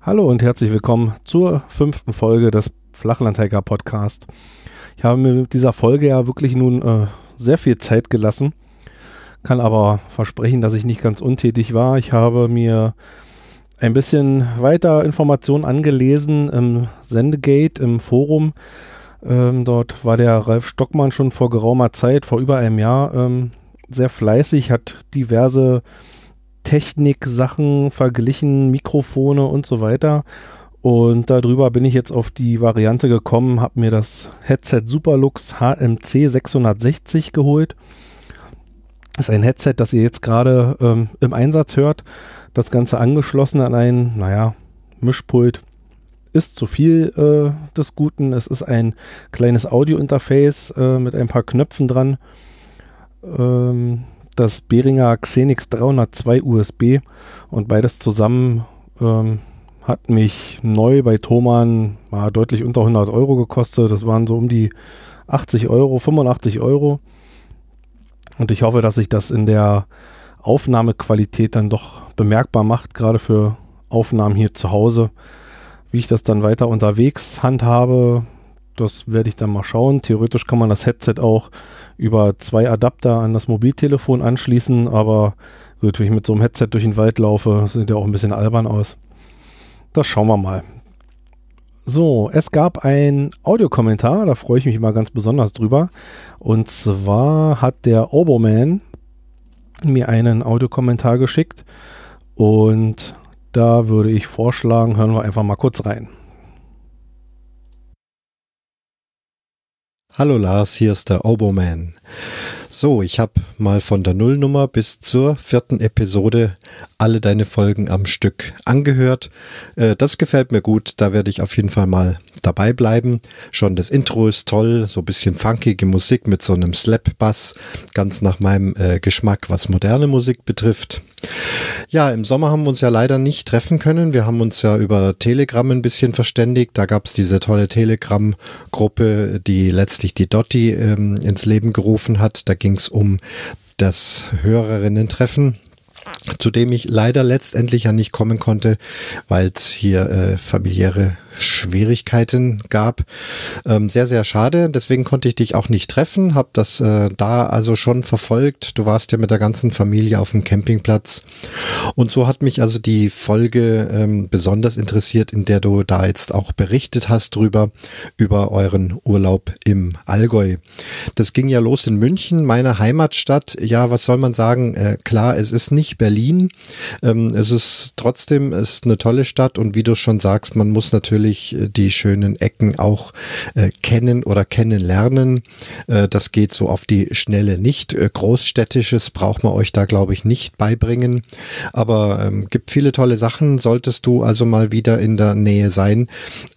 Hallo und herzlich willkommen zur fünften Folge des Flachlandhiker Podcast. Ich habe mir mit dieser Folge ja wirklich nun äh, sehr viel Zeit gelassen, kann aber versprechen, dass ich nicht ganz untätig war. Ich habe mir ein bisschen weiter Informationen angelesen im Sendegate, im Forum. Ähm, dort war der Ralf Stockmann schon vor geraumer Zeit, vor über einem Jahr, ähm, sehr fleißig, hat diverse Technik-Sachen verglichen, Mikrofone und so weiter. Und darüber bin ich jetzt auf die Variante gekommen, habe mir das Headset Superlux HMC 660 geholt. Ist ein Headset, das ihr jetzt gerade ähm, im Einsatz hört. Das Ganze angeschlossen an ein, naja, Mischpult ist zu viel äh, des Guten. Es ist ein kleines Audio-Interface äh, mit ein paar Knöpfen dran. Ähm, das Behringer Xenix 302 USB und beides zusammen ähm, hat mich neu bei Thomann mal deutlich unter 100 Euro gekostet. Das waren so um die 80 Euro, 85 Euro. Und ich hoffe, dass sich das in der Aufnahmequalität dann doch bemerkbar macht, gerade für Aufnahmen hier zu Hause. Wie ich das dann weiter unterwegs handhabe, das werde ich dann mal schauen. Theoretisch kann man das Headset auch über zwei Adapter an das Mobiltelefon anschließen, aber gut, wenn ich mit so einem Headset durch den Wald laufe, sieht ja auch ein bisschen albern aus. Das schauen wir mal. So, es gab ein Audiokommentar, da freue ich mich mal ganz besonders drüber. Und zwar hat der Oboman mir einen Audiokommentar geschickt und da würde ich vorschlagen, hören wir einfach mal kurz rein. Hallo Lars, hier ist der Oboman. So, ich habe mal von der Nullnummer bis zur vierten Episode alle deine Folgen am Stück angehört. Äh, das gefällt mir gut, da werde ich auf jeden Fall mal dabei bleiben. Schon das Intro ist toll, so ein bisschen funkige Musik mit so einem Slap-Bass, ganz nach meinem äh, Geschmack, was moderne Musik betrifft. Ja, im Sommer haben wir uns ja leider nicht treffen können. Wir haben uns ja über Telegram ein bisschen verständigt. Da gab es diese tolle Telegram-Gruppe, die letztlich die Dotti ähm, ins Leben gerufen hat. Da ging es um das Hörerinnen-Treffen zu dem ich leider letztendlich ja nicht kommen konnte, weil es hier äh, familiäre Schwierigkeiten gab. Ähm, sehr, sehr schade. Deswegen konnte ich dich auch nicht treffen. Hab das äh, da also schon verfolgt. Du warst ja mit der ganzen Familie auf dem Campingplatz. Und so hat mich also die Folge ähm, besonders interessiert, in der du da jetzt auch berichtet hast drüber, über euren Urlaub im Allgäu. Das ging ja los in München, meiner Heimatstadt. Ja, was soll man sagen? Äh, klar, es ist nicht Berlin. Ähm, es ist trotzdem, es ist eine tolle Stadt und wie du schon sagst, man muss natürlich natürlich äh, die schönen Ecken auch äh, kennen oder kennenlernen. Äh, das geht so auf die Schnelle nicht. Äh, Großstädtisches braucht man euch da, glaube ich, nicht beibringen. Aber ähm, gibt viele tolle Sachen. Solltest du also mal wieder in der Nähe sein,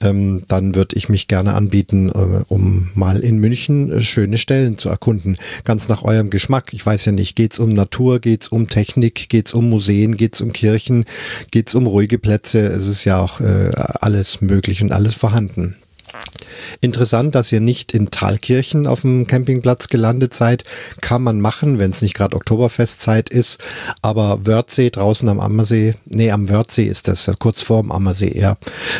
ähm, dann würde ich mich gerne anbieten, äh, um mal in München äh, schöne Stellen zu erkunden. Ganz nach eurem Geschmack. Ich weiß ja nicht, geht es um Natur, geht es um Technik, geht es um Museen, geht es um Kirchen, geht es um ruhige Plätze. Es ist ja auch alles möglich möglich und alles vorhanden. Interessant, dass ihr nicht in Thalkirchen auf dem Campingplatz gelandet seid. Kann man machen, wenn es nicht gerade Oktoberfestzeit ist. Aber Wörthsee draußen am Ammersee, nee, am Wörthsee ist das, kurz vorm Ammersee eher.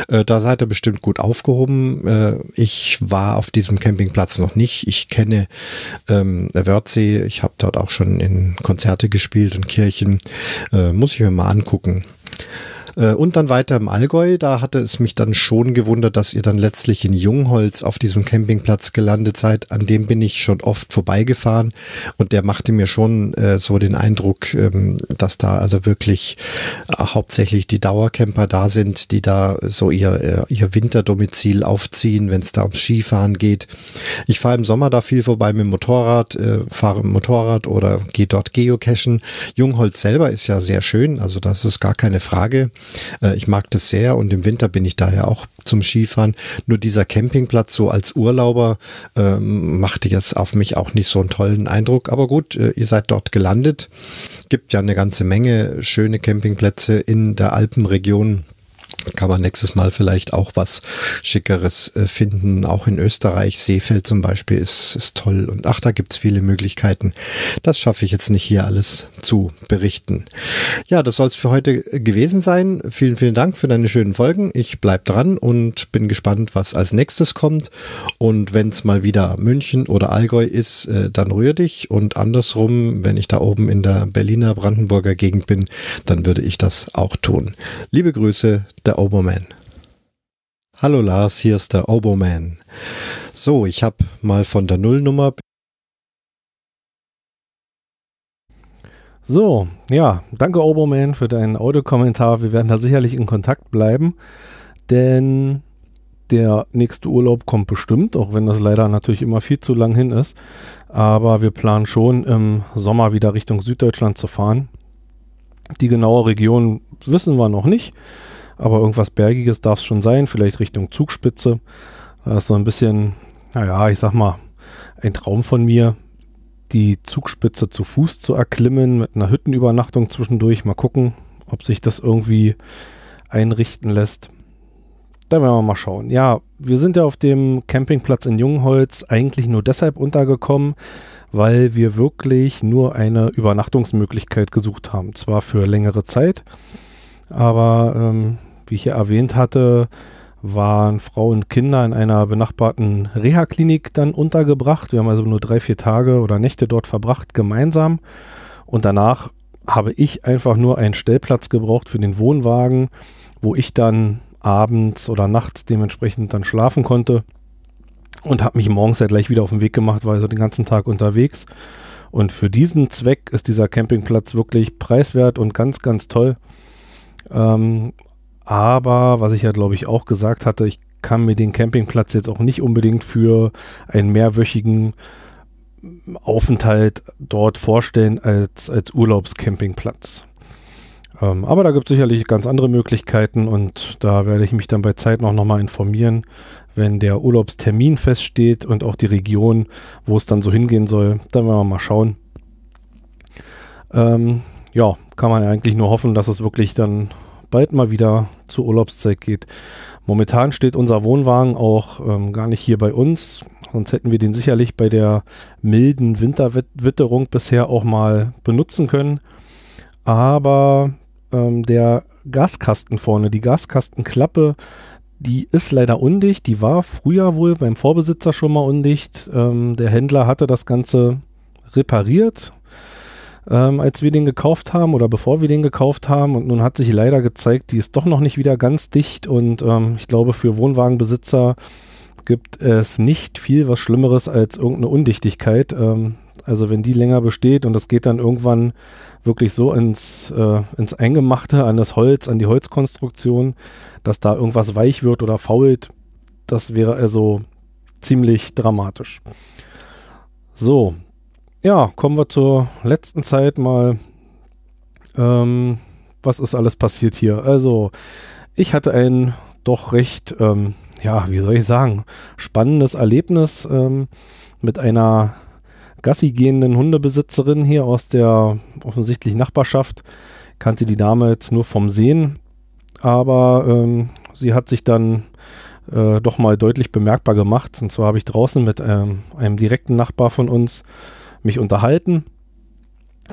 Äh, da seid ihr bestimmt gut aufgehoben. Äh, ich war auf diesem Campingplatz noch nicht. Ich kenne ähm, Wörthsee. Ich habe dort auch schon in Konzerte gespielt und Kirchen. Äh, muss ich mir mal angucken. Äh, und dann weiter im Allgäu, da hatte es mich dann schon gewundert, dass ihr dann letztlich in Jungholz auf diesem Campingplatz gelandet seid. An dem bin ich schon oft vorbeigefahren und der machte mir schon äh, so den Eindruck, ähm, dass da also wirklich äh, hauptsächlich die Dauercamper da sind, die da so ihr, äh, ihr Winterdomizil aufziehen, wenn es da ums Skifahren geht. Ich fahre im Sommer da viel vorbei mit dem Motorrad, äh, fahre im Motorrad oder gehe dort geocachen. Jungholz selber ist ja sehr schön, also das ist gar keine Frage. Äh, ich mag das sehr und im Winter bin ich daher auch zum Skifahren. Nur dieser Campingplatz so als Urlauber ähm, machte jetzt auf mich auch nicht so einen tollen Eindruck. Aber gut, äh, ihr seid dort gelandet. Gibt ja eine ganze Menge schöne Campingplätze in der Alpenregion kann man nächstes Mal vielleicht auch was Schickeres äh, finden. Auch in Österreich, Seefeld zum Beispiel ist, ist toll. Und ach, da gibt's viele Möglichkeiten. Das schaffe ich jetzt nicht hier alles zu berichten. Ja, das soll es für heute gewesen sein. Vielen, vielen Dank für deine schönen Folgen. Ich bleib dran und bin gespannt, was als nächstes kommt. Und wenn es mal wieder München oder Allgäu ist, äh, dann rühr dich. Und andersrum, wenn ich da oben in der Berliner Brandenburger Gegend bin, dann würde ich das auch tun. Liebe Grüße, der Oberman. Hallo Lars, hier ist der Oberman. So, ich habe mal von der Nullnummer. So, ja, danke Oberman für deinen Audiokommentar. Wir werden da sicherlich in Kontakt bleiben, denn der nächste Urlaub kommt bestimmt, auch wenn das leider natürlich immer viel zu lang hin ist. Aber wir planen schon im Sommer wieder Richtung Süddeutschland zu fahren. Die genaue Region wissen wir noch nicht aber irgendwas Bergiges darf es schon sein, vielleicht Richtung Zugspitze. Da ist so ein bisschen, naja, ich sag mal, ein Traum von mir, die Zugspitze zu Fuß zu erklimmen mit einer Hüttenübernachtung zwischendurch. Mal gucken, ob sich das irgendwie einrichten lässt. Da werden wir mal schauen. Ja, wir sind ja auf dem Campingplatz in Jungholz eigentlich nur deshalb untergekommen, weil wir wirklich nur eine Übernachtungsmöglichkeit gesucht haben. Zwar für längere Zeit, aber ähm, wie ich ja erwähnt hatte, waren Frau und Kinder in einer benachbarten Reha-Klinik dann untergebracht. Wir haben also nur drei, vier Tage oder Nächte dort verbracht, gemeinsam. Und danach habe ich einfach nur einen Stellplatz gebraucht für den Wohnwagen, wo ich dann abends oder nachts dementsprechend dann schlafen konnte. Und habe mich morgens ja gleich wieder auf den Weg gemacht, war also den ganzen Tag unterwegs. Und für diesen Zweck ist dieser Campingplatz wirklich preiswert und ganz, ganz toll. Ähm, aber was ich ja, glaube ich, auch gesagt hatte, ich kann mir den Campingplatz jetzt auch nicht unbedingt für einen mehrwöchigen Aufenthalt dort vorstellen als, als Urlaubscampingplatz. Ähm, aber da gibt es sicherlich ganz andere Möglichkeiten und da werde ich mich dann bei Zeit noch nochmal informieren, wenn der Urlaubstermin feststeht und auch die Region, wo es dann so hingehen soll. Dann werden wir mal schauen. Ähm, ja, kann man eigentlich nur hoffen, dass es wirklich dann bald mal wieder zur Urlaubszeit geht. Momentan steht unser Wohnwagen auch ähm, gar nicht hier bei uns, sonst hätten wir den sicherlich bei der milden Winterwitterung bisher auch mal benutzen können. Aber ähm, der Gaskasten vorne, die Gaskastenklappe, die ist leider undicht. Die war früher wohl beim Vorbesitzer schon mal undicht. Ähm, der Händler hatte das Ganze repariert ähm, als wir den gekauft haben oder bevor wir den gekauft haben. Und nun hat sich leider gezeigt, die ist doch noch nicht wieder ganz dicht. Und ähm, ich glaube, für Wohnwagenbesitzer gibt es nicht viel was Schlimmeres als irgendeine Undichtigkeit. Ähm, also wenn die länger besteht und das geht dann irgendwann wirklich so ins, äh, ins Eingemachte, an das Holz, an die Holzkonstruktion, dass da irgendwas weich wird oder fault, das wäre also ziemlich dramatisch. So, ja, kommen wir zur letzten Zeit mal. Ähm, was ist alles passiert hier? Also, ich hatte ein doch recht, ähm, ja, wie soll ich sagen, spannendes Erlebnis ähm, mit einer Gassi gehenden Hundebesitzerin hier aus der offensichtlich Nachbarschaft. Kannte die Dame jetzt nur vom Sehen, aber ähm, sie hat sich dann äh, doch mal deutlich bemerkbar gemacht. Und zwar habe ich draußen mit ähm, einem direkten Nachbar von uns mich unterhalten.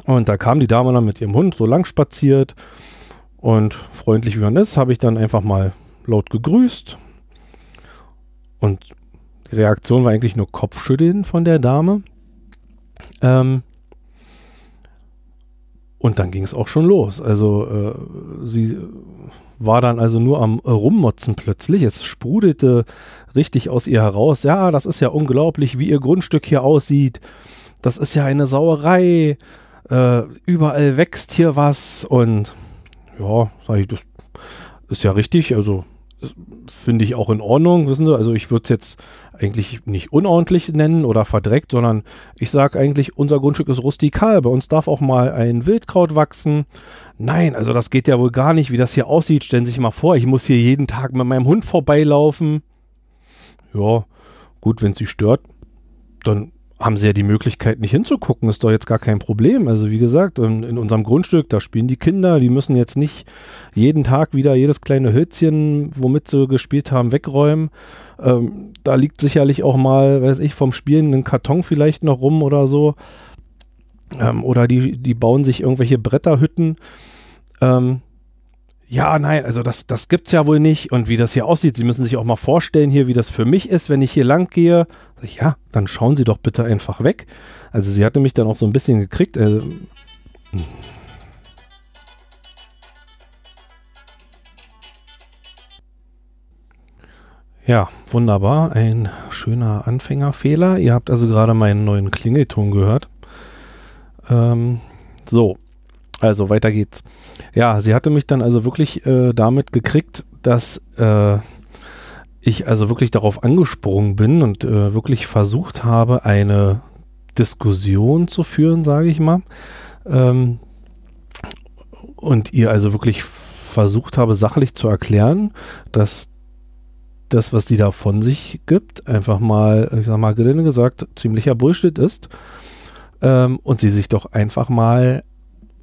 Und da kam die Dame dann mit ihrem Hund so lang spaziert. Und freundlich wie man ist, habe ich dann einfach mal laut gegrüßt. Und die Reaktion war eigentlich nur Kopfschütteln von der Dame. Ähm, und dann ging es auch schon los. Also äh, sie war dann also nur am Rummotzen plötzlich. Es sprudelte richtig aus ihr heraus. Ja, das ist ja unglaublich, wie ihr Grundstück hier aussieht das ist ja eine Sauerei, äh, überall wächst hier was und ja, sage ich, das ist ja richtig, also finde ich auch in Ordnung, wissen Sie. Also ich würde es jetzt eigentlich nicht unordentlich nennen oder verdreckt, sondern ich sage eigentlich, unser Grundstück ist rustikal. Bei uns darf auch mal ein Wildkraut wachsen. Nein, also das geht ja wohl gar nicht, wie das hier aussieht. Stellen Sie sich mal vor, ich muss hier jeden Tag mit meinem Hund vorbeilaufen. Ja, gut, wenn es Sie stört, dann haben sie ja die Möglichkeit, nicht hinzugucken, ist doch jetzt gar kein Problem. Also wie gesagt, in, in, unserem Grundstück, da spielen die Kinder, die müssen jetzt nicht jeden Tag wieder jedes kleine Hölzchen, womit sie gespielt haben, wegräumen. Ähm, da liegt sicherlich auch mal, weiß ich, vom Spielen ein Karton vielleicht noch rum oder so. Ähm, oder die, die bauen sich irgendwelche Bretterhütten. Ähm, ja, nein, also das, das gibt's ja wohl nicht. Und wie das hier aussieht, Sie müssen sich auch mal vorstellen hier, wie das für mich ist, wenn ich hier lang gehe. Ja, dann schauen Sie doch bitte einfach weg. Also sie hatte mich dann auch so ein bisschen gekriegt. Äh, Ja, wunderbar. Ein schöner Anfängerfehler. Ihr habt also gerade meinen neuen Klingelton gehört. Ähm, so, also weiter geht's. Ja, sie hatte mich dann also wirklich äh, damit gekriegt, dass äh, ich also wirklich darauf angesprungen bin und äh, wirklich versucht habe, eine Diskussion zu führen, sage ich mal. Ähm, und ihr also wirklich versucht habe, sachlich zu erklären, dass das, was die da von sich gibt, einfach mal, ich sag mal, gelinde gesagt, ziemlicher Bullshit ist. Ähm, und sie sich doch einfach mal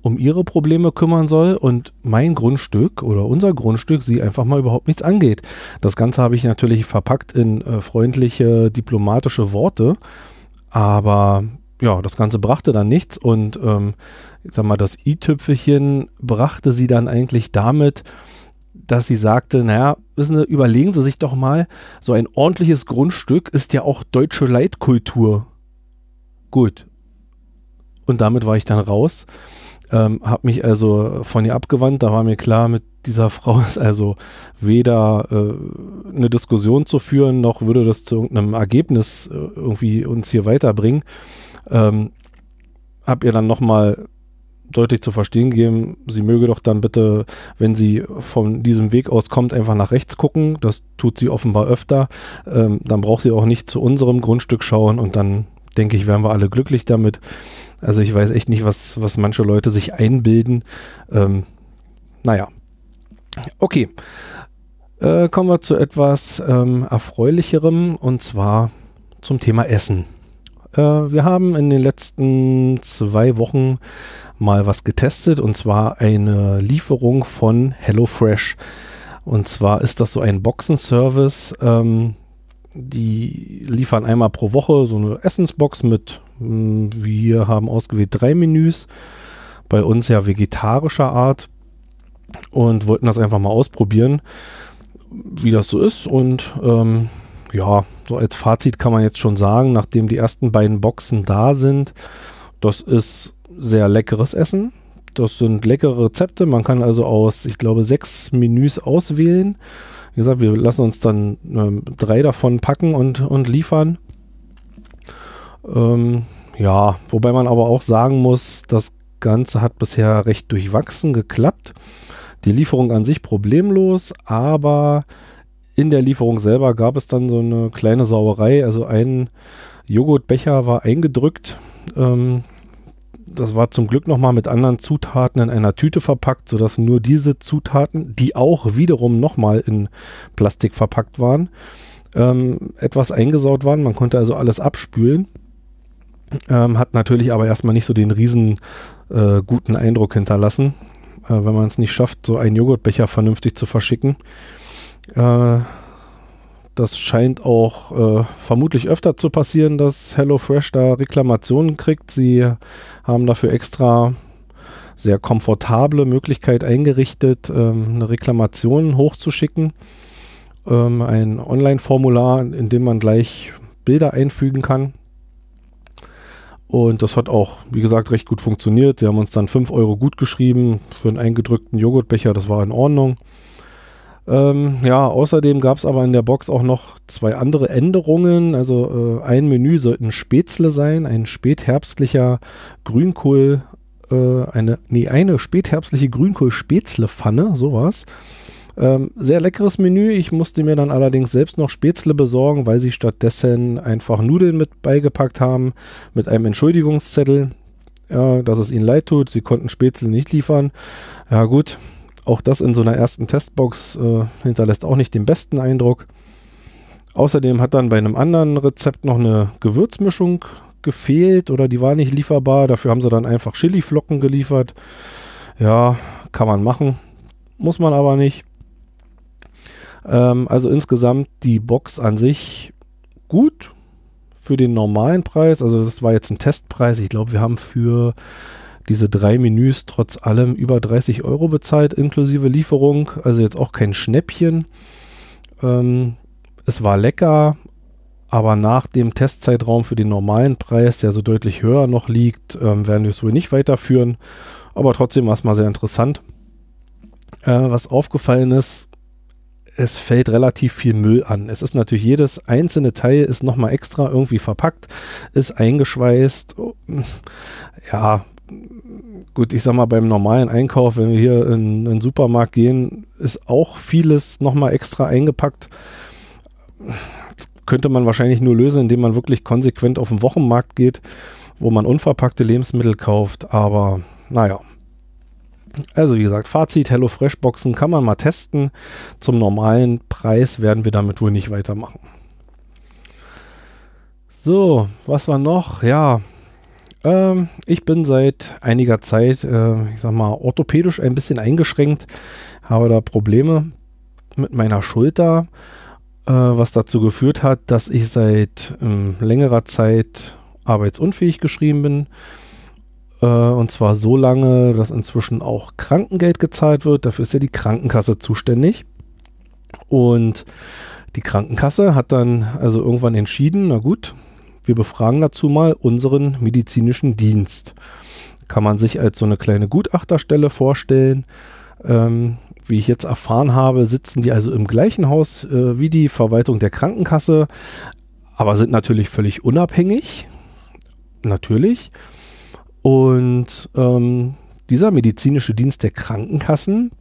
um ihre Probleme kümmern soll und mein Grundstück oder unser Grundstück sie einfach mal überhaupt nichts angeht. Das Ganze habe ich natürlich verpackt in äh, freundliche diplomatische Worte, aber ja, das Ganze brachte dann nichts und ähm, ich sag mal, das i-Tüpfelchen brachte sie dann eigentlich damit, dass sie sagte, naja, wissen Sie, überlegen Sie sich doch mal, so ein ordentliches Grundstück ist ja auch deutsche Leitkultur. Gut. Und damit war ich dann raus. Ähm, habe mich also von ihr abgewandt. Da war mir klar, mit dieser Frau ist also weder äh, eine Diskussion zu führen, noch würde das zu irgendeinem Ergebnis äh, irgendwie uns hier weiterbringen. Ähm, hab ihr dann nochmal deutlich zu verstehen gegeben, sie möge doch dann bitte, wenn sie von diesem Weg aus kommt, einfach nach rechts gucken. Das tut sie offenbar öfter. Ähm, dann braucht sie auch nicht zu unserem Grundstück schauen und dann denke ich, wären wir alle glücklich damit. Also ich weiß echt nicht, was, was manche Leute sich einbilden. Ähm, naja. Okay. Äh, kommen wir zu etwas ähm, Erfreulicherem und zwar zum Thema Essen. Äh, wir haben in den letzten zwei Wochen mal was getestet und zwar eine Lieferung von HelloFresh. Und zwar ist das so ein Boxenservice. Ähm, die liefern einmal pro Woche so eine Essensbox mit hm, wir haben ausgewählt drei Menüs, bei uns ja vegetarischer Art und wollten das einfach mal ausprobieren, wie das so ist. Und ähm, ja, so als Fazit kann man jetzt schon sagen, nachdem die ersten beiden Boxen da sind, das ist sehr leckeres Essen. Das sind leckere Rezepte. Man kann also aus, ich glaube, sechs Menüs auswählen. Wie gesagt, wir lassen uns dann ähm, drei davon packen und, und liefern. Ähm, ja, wobei man aber auch sagen muss, das Ganze hat bisher recht durchwachsen geklappt. Die Lieferung an sich problemlos, aber in der Lieferung selber gab es dann so eine kleine Sauerei. Also ein Joghurtbecher war eingedrückt. Ähm, das war zum Glück nochmal mit anderen Zutaten in einer Tüte verpackt, sodass nur diese Zutaten, die auch wiederum nochmal in Plastik verpackt waren, ähm, etwas eingesaut waren. Man konnte also alles abspülen. Ähm, hat natürlich aber erstmal nicht so den riesen äh, guten Eindruck hinterlassen, äh, wenn man es nicht schafft, so einen Joghurtbecher vernünftig zu verschicken. Äh, das scheint auch äh, vermutlich öfter zu passieren, dass HelloFresh da Reklamationen kriegt. Sie haben dafür extra sehr komfortable Möglichkeit eingerichtet, ähm, eine Reklamation hochzuschicken. Ähm, ein Online-Formular, in dem man gleich Bilder einfügen kann. Und das hat auch, wie gesagt, recht gut funktioniert. Sie haben uns dann 5 Euro gut geschrieben für einen eingedrückten Joghurtbecher, das war in Ordnung. Ähm, ja, außerdem gab es aber in der Box auch noch zwei andere Änderungen. Also äh, ein Menü sollte ein Spätzle sein, ein spätherbstlicher Grünkohl, äh, eine, nee, eine spätherbstliche Grünkohl-Spätzle-Pfanne, sowas. Ähm, sehr leckeres Menü. Ich musste mir dann allerdings selbst noch Spätzle besorgen, weil sie stattdessen einfach Nudeln mit beigepackt haben, mit einem Entschuldigungszettel, ja, dass es ihnen leid tut. Sie konnten Spätzle nicht liefern. Ja gut, auch das in so einer ersten Testbox äh, hinterlässt auch nicht den besten Eindruck. Außerdem hat dann bei einem anderen Rezept noch eine Gewürzmischung gefehlt oder die war nicht lieferbar. Dafür haben sie dann einfach Chiliflocken geliefert. Ja, kann man machen. Muss man aber nicht. Ähm, also insgesamt die Box an sich gut für den normalen Preis. Also das war jetzt ein Testpreis. Ich glaube, wir haben für diese drei Menüs trotz allem über 30 Euro bezahlt, inklusive Lieferung. Also jetzt auch kein Schnäppchen. Ähm, es war lecker, aber nach dem Testzeitraum für den normalen Preis, der so deutlich höher noch liegt, ähm, werden wir es wohl nicht weiterführen. Aber trotzdem war es mal sehr interessant. Äh, was aufgefallen ist, es fällt relativ viel Müll an. Es ist natürlich jedes einzelne Teil ist nochmal extra irgendwie verpackt, ist eingeschweißt. Ja, gut, ich sag mal, beim normalen Einkauf, wenn wir hier in, in den Supermarkt gehen, ist auch vieles nochmal extra eingepackt. Könnte man wahrscheinlich nur lösen, indem man wirklich konsequent auf den Wochenmarkt geht, wo man unverpackte Lebensmittel kauft. Aber naja, also wie gesagt, Fazit, HelloFresh Boxen kann man mal testen. Zum normalen Preis werden wir damit wohl nicht weitermachen. So, was war noch? Ja, ähm, ich bin seit einiger Zeit, äh, ich sag mal, orthopädisch ein bisschen eingeschränkt, habe da Probleme mit meiner Schulter, äh, was dazu geführt hat, dass ich seit ähm, längerer Zeit arbeitsunfähig geschrieben bin äh, und zwar so lange, dass inzwischen auch Krankengeld gezahlt wird. Dafür ist ja die Krankenkasse zuständig. Und die Krankenkasse hat dann also irgendwann entschieden, na gut, wir befragen dazu mal unseren medizinischen Dienst. Kann man sich als so eine kleine Gutachterstelle vorstellen. Ähm, wie ich jetzt erfahren habe, sitzen die also im gleichen Haus äh, wie die Verwaltung der Krankenkasse, aber sind natürlich völlig unabhängig. Natürlich. Und ähm, dieser medizinische Dienst der Krankenkassen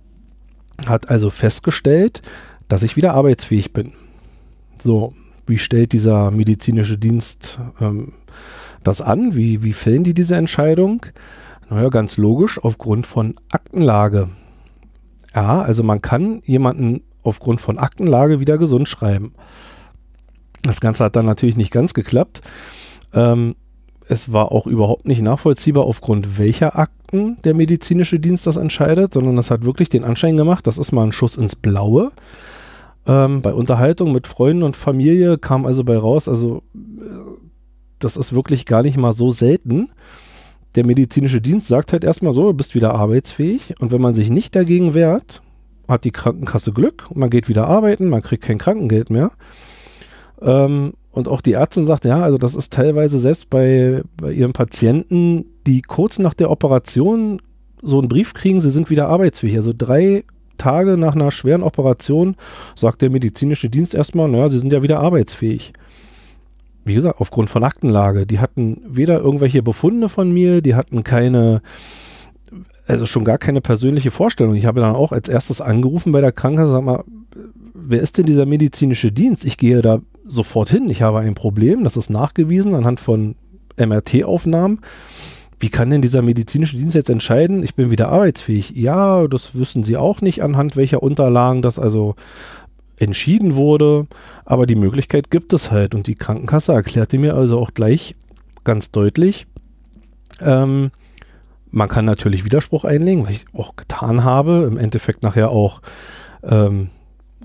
hat also festgestellt, dass ich wieder arbeitsfähig bin. So, wie stellt dieser medizinische Dienst ähm, das an? Wie, wie fällen die diese Entscheidung? Naja, ganz logisch, aufgrund von Aktenlage. Ja, also man kann jemanden aufgrund von Aktenlage wieder gesund schreiben. Das Ganze hat dann natürlich nicht ganz geklappt. Ähm, es war auch überhaupt nicht nachvollziehbar, aufgrund welcher Akten der medizinische Dienst das entscheidet, sondern es hat wirklich den Anschein gemacht, das ist mal ein Schuss ins Blaue. Ähm, bei Unterhaltung mit Freunden und Familie kam also bei raus, also äh, das ist wirklich gar nicht mal so selten. Der medizinische Dienst sagt halt erstmal so, du bist wieder arbeitsfähig und wenn man sich nicht dagegen wehrt, hat die Krankenkasse Glück, man geht wieder arbeiten, man kriegt kein Krankengeld mehr. Ähm, und auch die Ärztin sagt, ja, also das ist teilweise selbst bei, bei ihren Patienten, die kurz nach der Operation so einen Brief kriegen, sie sind wieder arbeitsfähig. Also drei Tage nach einer schweren Operation sagt der medizinische Dienst erstmal, naja, sie sind ja wieder arbeitsfähig. Wie gesagt, aufgrund von Aktenlage. Die hatten weder irgendwelche Befunde von mir, die hatten keine, also schon gar keine persönliche Vorstellung. Ich habe dann auch als erstes angerufen bei der Krankenkasse, sag mal, wer ist denn dieser medizinische Dienst? Ich gehe da sofort hin. Ich habe ein Problem, das ist nachgewiesen anhand von MRT-Aufnahmen. Wie kann denn dieser medizinische Dienst jetzt entscheiden, ich bin wieder arbeitsfähig? Ja, das wissen Sie auch nicht, anhand welcher Unterlagen das also entschieden wurde. Aber die Möglichkeit gibt es halt. Und die Krankenkasse erklärte mir also auch gleich ganz deutlich, ähm, man kann natürlich Widerspruch einlegen, was ich auch getan habe, im Endeffekt nachher auch ähm,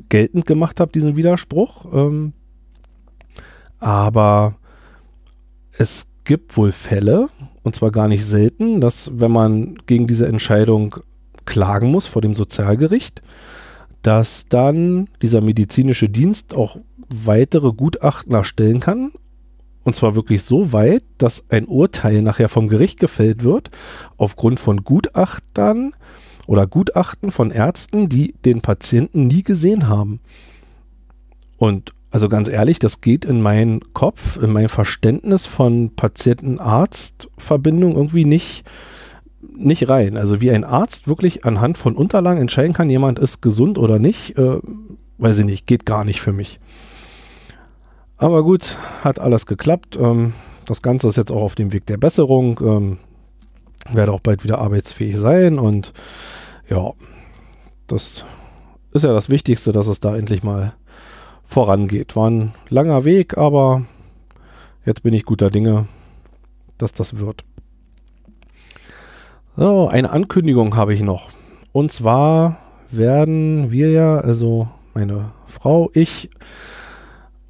geltend gemacht habe, diesen Widerspruch. Ähm, aber es gibt wohl Fälle, und zwar gar nicht selten, dass wenn man gegen diese Entscheidung klagen muss vor dem Sozialgericht, dass dann dieser medizinische Dienst auch weitere Gutachten erstellen kann. Und zwar wirklich so weit, dass ein Urteil nachher vom Gericht gefällt wird, aufgrund von Gutachtern oder Gutachten von Ärzten, die den Patienten nie gesehen haben. Und also ganz ehrlich, das geht in meinen Kopf, in mein Verständnis von Patienten-Arzt-Verbindung irgendwie nicht, nicht rein. Also wie ein Arzt wirklich anhand von Unterlagen entscheiden kann, jemand ist gesund oder nicht, äh, weiß ich nicht, geht gar nicht für mich. Aber gut, hat alles geklappt. Ähm, das Ganze ist jetzt auch auf dem Weg der Besserung. Ähm, werde auch bald wieder arbeitsfähig sein und ja, das ist ja das Wichtigste, dass es da endlich mal vorangeht. War ein langer Weg, aber jetzt bin ich guter Dinge, dass das wird. So, eine Ankündigung habe ich noch. Und zwar werden wir ja, also meine Frau, ich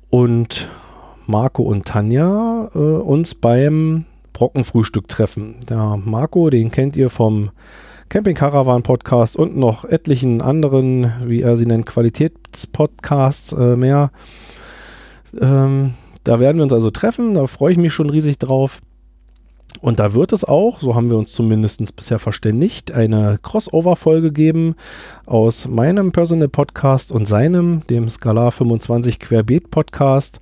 und Marco und Tanja äh, uns beim Brockenfrühstück treffen. Der Marco, den kennt ihr vom Camping Caravan Podcast und noch etlichen anderen, wie er sie nennt, Qualitätspodcasts äh, mehr. Ähm, da werden wir uns also treffen, da freue ich mich schon riesig drauf. Und da wird es auch, so haben wir uns zumindest bisher verständigt, eine Crossover-Folge geben aus meinem Personal Podcast und seinem, dem Skalar 25 Querbeet Podcast.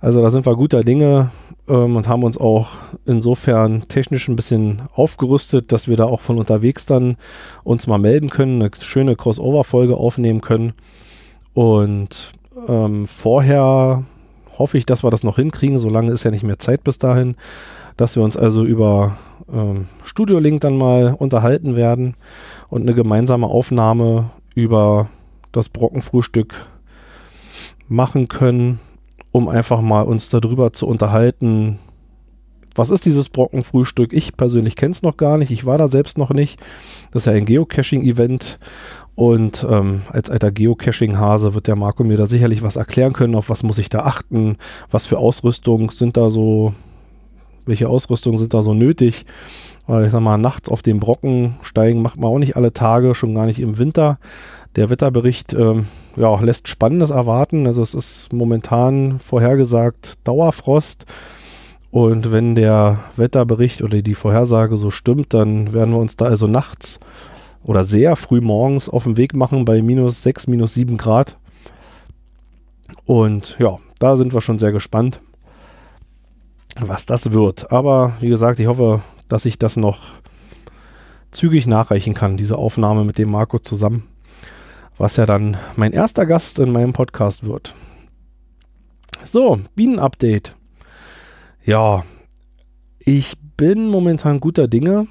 Also da sind wir guter Dinge ähm, und haben uns auch insofern technisch ein bisschen aufgerüstet, dass wir da auch von unterwegs dann uns mal melden können, eine schöne Crossover-Folge aufnehmen können. Und ähm, vorher hoffe ich, dass wir das noch hinkriegen. Solange ist ja nicht mehr Zeit bis dahin dass wir uns also über ähm, Studio Link dann mal unterhalten werden und eine gemeinsame Aufnahme über das Brockenfrühstück machen können, um einfach mal uns darüber zu unterhalten. Was ist dieses Brockenfrühstück? Ich persönlich kenne es noch gar nicht. Ich war da selbst noch nicht. Das ist ja ein Geocaching-Event. Und ähm, als alter Geocaching-Hase wird der Marco mir da sicherlich was erklären können, auf was muss ich da achten, was für Ausrüstung sind da so welche Ausrüstung sind da so nötig. Weil ich sag mal, nachts auf den Brocken steigen macht man auch nicht alle Tage, schon gar nicht im Winter. Der Wetterbericht ähm, ja, lässt Spannendes erwarten. Also es ist momentan vorhergesagt Dauerfrost. Und wenn der Wetterbericht oder die Vorhersage so stimmt, dann werden wir uns da also nachts oder sehr früh morgens auf den Weg machen bei minus 6, minus 7 Grad. Und ja, da sind wir schon sehr gespannt was das wird. Aber wie gesagt, ich hoffe, dass ich das noch zügig nachreichen kann, diese Aufnahme mit dem Marco zusammen, was ja dann mein erster Gast in meinem Podcast wird. So, Bienen-Update. Ja, ich bin momentan guter Dinge,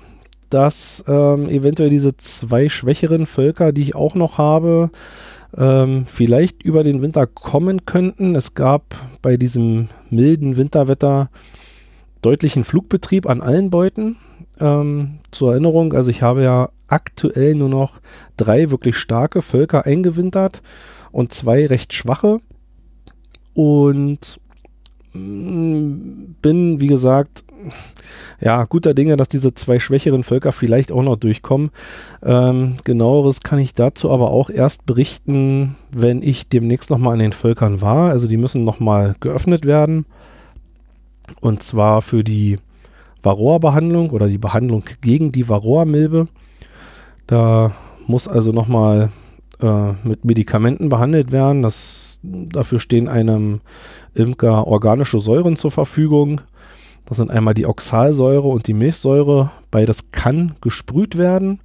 dass ähm, eventuell diese zwei schwächeren Völker, die ich auch noch habe, ähm, vielleicht über den Winter kommen könnten. Es gab bei diesem milden Winterwetter deutlichen Flugbetrieb an allen Beuten. Ähm, zur Erinnerung, also ich habe ja aktuell nur noch drei wirklich starke Völker eingewintert und zwei recht schwache. Und mm, bin, wie gesagt, ja, guter Dinge, dass diese zwei schwächeren Völker vielleicht auch noch durchkommen. Ähm, genaueres kann ich dazu aber auch erst berichten, wenn ich demnächst nochmal an den Völkern war. Also die müssen nochmal geöffnet werden. Und zwar für die Varroa-Behandlung oder die Behandlung gegen die Varroa-Milbe. Da muss also nochmal äh, mit Medikamenten behandelt werden. Das, dafür stehen einem Imker organische Säuren zur Verfügung. Das sind einmal die Oxalsäure und die Milchsäure. Beides kann gesprüht werden.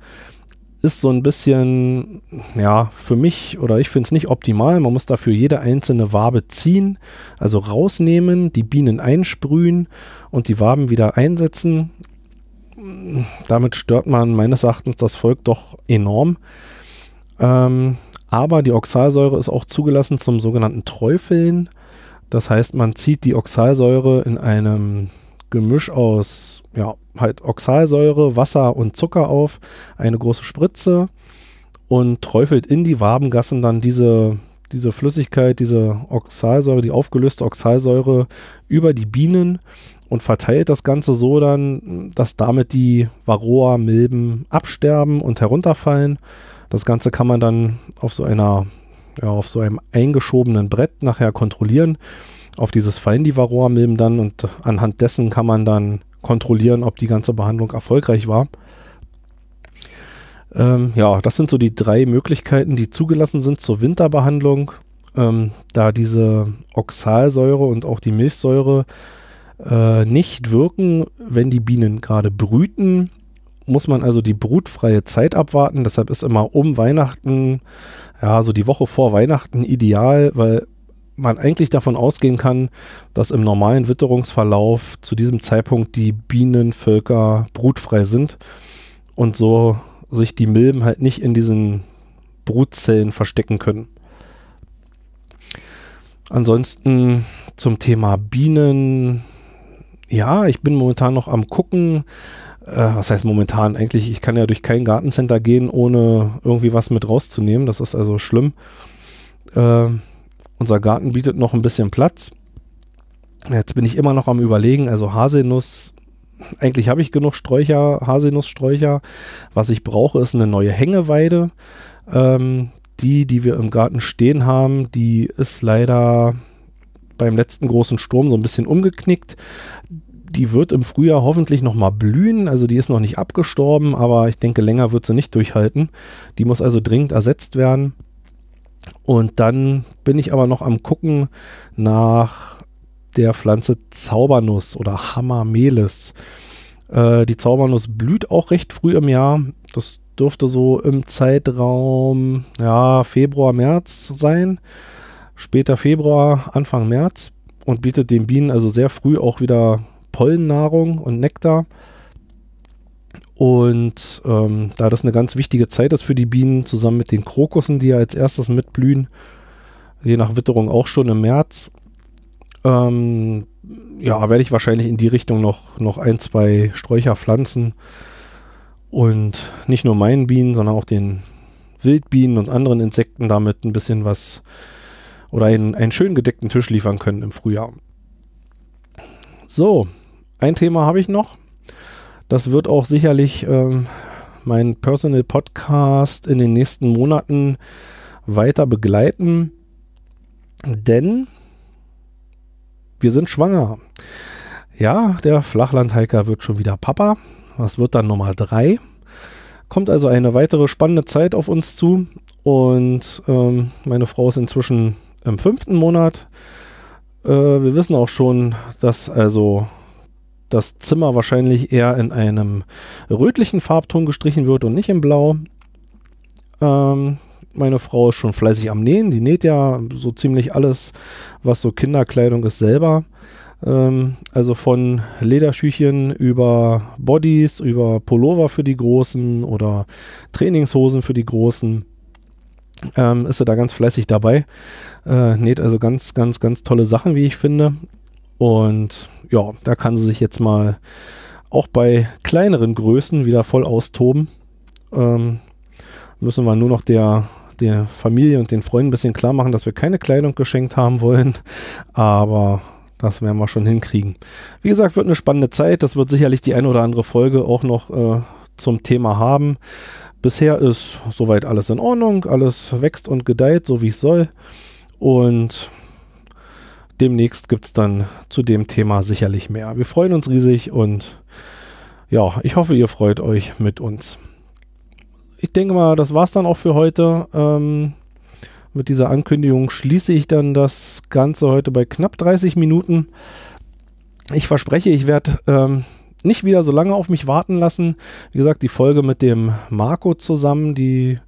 Ist so ein bisschen, ja, für mich oder ich finde es nicht optimal. Man muss dafür jede einzelne Wabe ziehen, also rausnehmen, die Bienen einsprühen und die Waben wieder einsetzen. Damit stört man meines Erachtens das Volk doch enorm. Ähm, aber die Oxalsäure ist auch zugelassen zum sogenannten Träufeln. Das heißt, man zieht die Oxalsäure in einem Gemisch aus, ja, halt Oxalsäure, Wasser und Zucker auf, eine große Spritze und träufelt in die Wabengassen dann diese, diese Flüssigkeit, diese Oxalsäure, die aufgelöste Oxalsäure über die Bienen und verteilt das Ganze so dann, dass damit die Varroa-Milben absterben und herunterfallen. Das Ganze kann man dann auf so einer, ja, auf so einem eingeschobenen Brett nachher kontrollieren auf dieses fallen die Varroa-Milben dann und anhand dessen kann man dann kontrollieren, ob die ganze Behandlung erfolgreich war. Ähm, ja, das sind so die drei Möglichkeiten, die zugelassen sind zur Winterbehandlung. Ähm, da diese Oxalsäure und auch die Milchsäure äh, nicht wirken, wenn die Bienen gerade brüten, muss man also die brutfreie Zeit abwarten. Deshalb ist immer um Weihnachten, ja, so die Woche vor Weihnachten ideal, weil man eigentlich davon ausgehen kann, dass im normalen Witterungsverlauf zu diesem Zeitpunkt die Bienenvölker brutfrei sind und so sich die Milben halt nicht in diesen Brutzellen verstecken können. Ansonsten zum Thema Bienen. Ja, ich bin momentan noch am gucken. Äh, was heißt momentan? Eigentlich, ich kann ja durch kein Gartencenter gehen, ohne irgendwie was mit rauszunehmen. Das ist also schlimm. Äh, unser Garten bietet noch ein bisschen Platz. Jetzt bin ich immer noch am Überlegen, also Haselnuss, eigentlich habe ich genug Sträucher, Haselnusssträucher. Was ich brauche, ist eine neue Hängeweide. Ähm, die, die wir im Garten stehen haben, die ist leider beim letzten großen Sturm so ein bisschen umgeknickt. Die wird im Frühjahr hoffentlich nochmal blühen. Also die ist noch nicht abgestorben, aber ich denke, länger wird sie nicht durchhalten. Die muss also dringend ersetzt werden. Und dann bin ich aber noch am gucken nach der Pflanze Zaubernuss oder Hammermelis. Äh, die Zaubernuss blüht auch recht früh im Jahr. Das dürfte so im Zeitraum ja, Februar, März sein. Später Februar, Anfang März und bietet den Bienen also sehr früh auch wieder Pollennahrung und Nektar. Und ähm, da das eine ganz wichtige Zeit ist für die Bienen, zusammen mit den Krokussen, die ja als erstes mitblühen, je nach Witterung auch schon im März, ähm, ja, werde ich wahrscheinlich in die Richtung noch, noch ein, zwei Sträucher pflanzen und nicht nur meinen Bienen, sondern auch den Wildbienen und anderen Insekten damit ein bisschen was oder einen, einen schön gedeckten Tisch liefern können im Frühjahr. So, ein Thema habe ich noch. Das wird auch sicherlich ähm, mein Personal Podcast in den nächsten Monaten weiter begleiten, denn wir sind schwanger. Ja, der Flachlandhiker wird schon wieder Papa. Das wird dann Nummer drei. Kommt also eine weitere spannende Zeit auf uns zu. Und ähm, meine Frau ist inzwischen im fünften Monat. Äh, wir wissen auch schon, dass also das Zimmer wahrscheinlich eher in einem rötlichen Farbton gestrichen wird und nicht in Blau. Ähm, meine Frau ist schon fleißig am Nähen. Die näht ja so ziemlich alles, was so Kinderkleidung ist, selber. Ähm, also von Lederschüchen über Bodies, über Pullover für die Großen oder Trainingshosen für die Großen. Ähm, ist sie da ganz fleißig dabei. Äh, näht also ganz, ganz, ganz tolle Sachen, wie ich finde. Und ja, da kann sie sich jetzt mal auch bei kleineren Größen wieder voll austoben. Ähm, müssen wir nur noch der, der Familie und den Freunden ein bisschen klar machen, dass wir keine Kleidung geschenkt haben wollen. Aber das werden wir schon hinkriegen. Wie gesagt, wird eine spannende Zeit. Das wird sicherlich die ein oder andere Folge auch noch äh, zum Thema haben. Bisher ist soweit alles in Ordnung. Alles wächst und gedeiht, so wie es soll. Und demnächst gibt es dann zu dem Thema sicherlich mehr. Wir freuen uns riesig und ja, ich hoffe, ihr freut euch mit uns. Ich denke mal, das war es dann auch für heute. Ähm, mit dieser Ankündigung schließe ich dann das Ganze heute bei knapp 30 Minuten. Ich verspreche, ich werde ähm, nicht wieder so lange auf mich warten lassen. Wie gesagt, die Folge mit dem Marco zusammen, die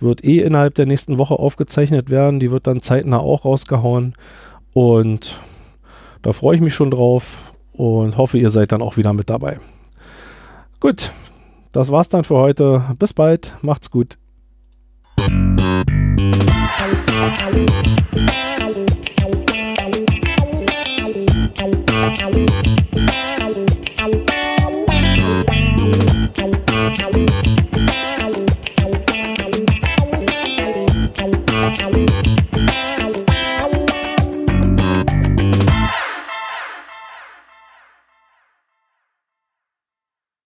wird eh innerhalb der nächsten Woche aufgezeichnet werden. Die wird dann zeitnah auch rausgehauen. Und da freue ich mich schon drauf und hoffe, ihr seid dann auch wieder mit dabei. Gut, das war's dann für heute. Bis bald, macht's gut.